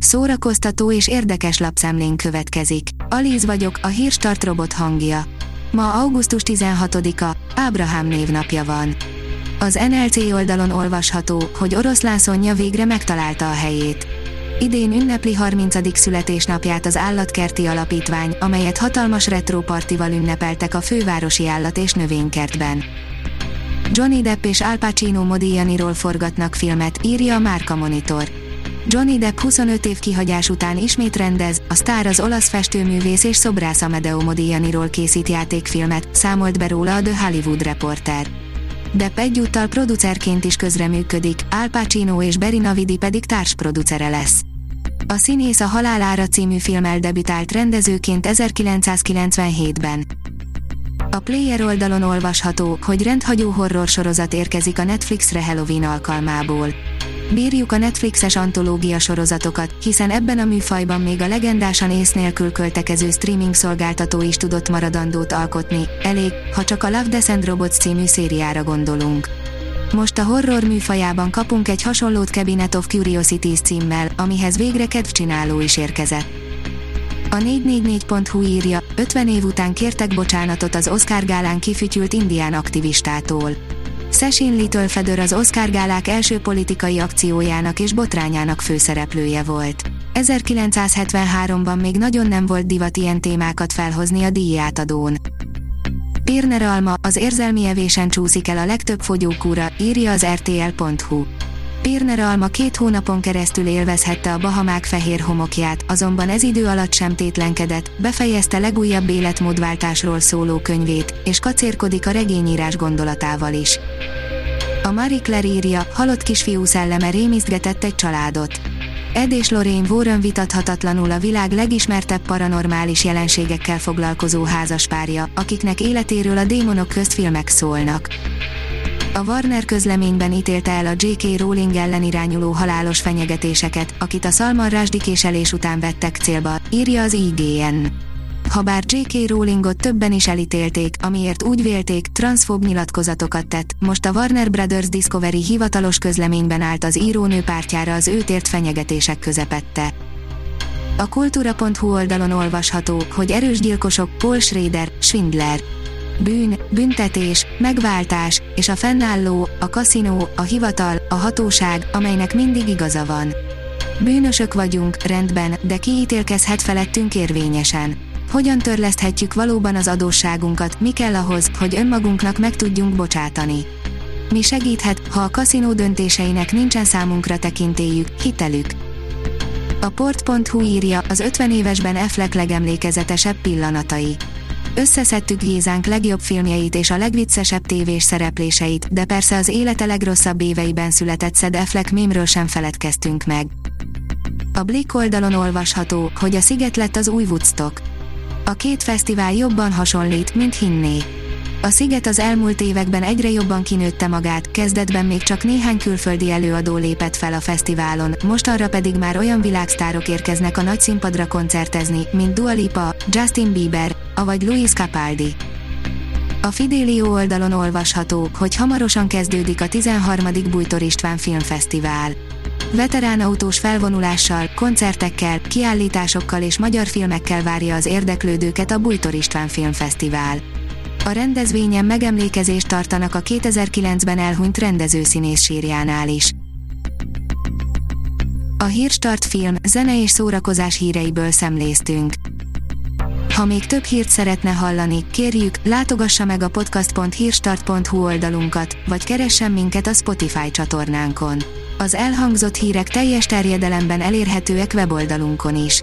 Szórakoztató és érdekes lapszemlén következik. Alíz vagyok, a hírstart robot hangja. Ma augusztus 16-a, Ábrahám névnapja van. Az NLC oldalon olvasható, hogy oroszlán Szonya végre megtalálta a helyét. Idén ünnepli 30. születésnapját az Állatkerti Alapítvány, amelyet hatalmas retropartival ünnepeltek a fővárosi állat- és növénykertben. Johnny Depp és Al Pacino Modiglianiról forgatnak filmet, írja a Márka Monitor. Johnny Depp 25 év kihagyás után ismét rendez, a sztár az olasz festőművész és szobrász Amedeo Modiglianiról készít játékfilmet, számolt be róla a The Hollywood Reporter. Depp egyúttal producerként is közreműködik, Al Pacino és Berina Vidi pedig társproducere lesz. A színész a Halálára című filmmel debütált rendezőként 1997-ben. A Player oldalon olvasható, hogy rendhagyó horror sorozat érkezik a Netflixre Halloween alkalmából. Bírjuk a Netflixes antológia sorozatokat, hiszen ebben a műfajban még a legendásan ész nélkül költekező streaming szolgáltató is tudott maradandót alkotni, elég, ha csak a Love, Death Robots című szériára gondolunk. Most a horror műfajában kapunk egy hasonlót Cabinet of Curiosities címmel, amihez végre kedvcsináló is érkezett. A 444.hu írja, 50 év után kértek bocsánatot az Oscar gálán kifütyült indián aktivistától. Sessin Little Feather az Oscar gálák első politikai akciójának és botrányának főszereplője volt. 1973-ban még nagyon nem volt divat ilyen témákat felhozni a díjátadón. Pirner Alma, az érzelmi evésen csúszik el a legtöbb fogyókúra, írja az rtl.hu. Pirner Alma két hónapon keresztül élvezhette a Bahamák fehér homokját, azonban ez idő alatt sem tétlenkedett, befejezte legújabb életmódváltásról szóló könyvét, és kacérkodik a regényírás gondolatával is. A Marie Claire írja, halott kisfiú szelleme rémisztgetett egy családot. Ed és Lorraine Warren vitathatatlanul a világ legismertebb paranormális jelenségekkel foglalkozó házaspárja, akiknek életéről a démonok közt filmek szólnak. A Warner közleményben ítélte el a J.K. Rowling ellen irányuló halálos fenyegetéseket, akit a Salman Rushdie késelés után vettek célba, írja az IGN. Habár J.K. Rowlingot többen is elítélték, amiért úgy vélték, transzfób nyilatkozatokat tett, most a Warner Brothers Discovery hivatalos közleményben állt az írónő pártjára az őt ért fenyegetések közepette. A kultúra.hu oldalon olvasható, hogy erős gyilkosok, Paul Schrader, Schwindler. Bűn, büntetés, megváltás, és a fennálló, a kaszinó, a hivatal, a hatóság, amelynek mindig igaza van. Bűnösök vagyunk, rendben, de kiítélkezhet felettünk érvényesen hogyan törleszthetjük valóban az adósságunkat, mi kell ahhoz, hogy önmagunknak meg tudjunk bocsátani. Mi segíthet, ha a kaszinó döntéseinek nincsen számunkra tekintélyük, hitelük. A port.hu írja, az 50 évesben Affleck legemlékezetesebb pillanatai. Összeszedtük Gézánk legjobb filmjeit és a legviccesebb tévés szerepléseit, de persze az élete legrosszabb éveiben született Szed Affleck mémről sem feledkeztünk meg. A Blick oldalon olvasható, hogy a sziget lett az új Woodstock a két fesztivál jobban hasonlít, mint hinné. A Sziget az elmúlt években egyre jobban kinőtte magát, kezdetben még csak néhány külföldi előadó lépett fel a fesztiválon, mostanra pedig már olyan világsztárok érkeznek a nagy színpadra koncertezni, mint Dua Lipa, Justin Bieber, avagy Luis Capaldi. A Fidelio oldalon olvasható, hogy hamarosan kezdődik a 13. Bújtor István Filmfesztivál veterán autós felvonulással, koncertekkel, kiállításokkal és magyar filmekkel várja az érdeklődőket a Bújtor István Filmfesztivál. A rendezvényen megemlékezést tartanak a 2009-ben elhunyt rendezőszínész sírjánál is. A Hírstart film, zene és szórakozás híreiből szemléztünk. Ha még több hírt szeretne hallani, kérjük, látogassa meg a podcast.hírstart.hu oldalunkat, vagy keressen minket a Spotify csatornánkon az elhangzott hírek teljes terjedelemben elérhetőek weboldalunkon is.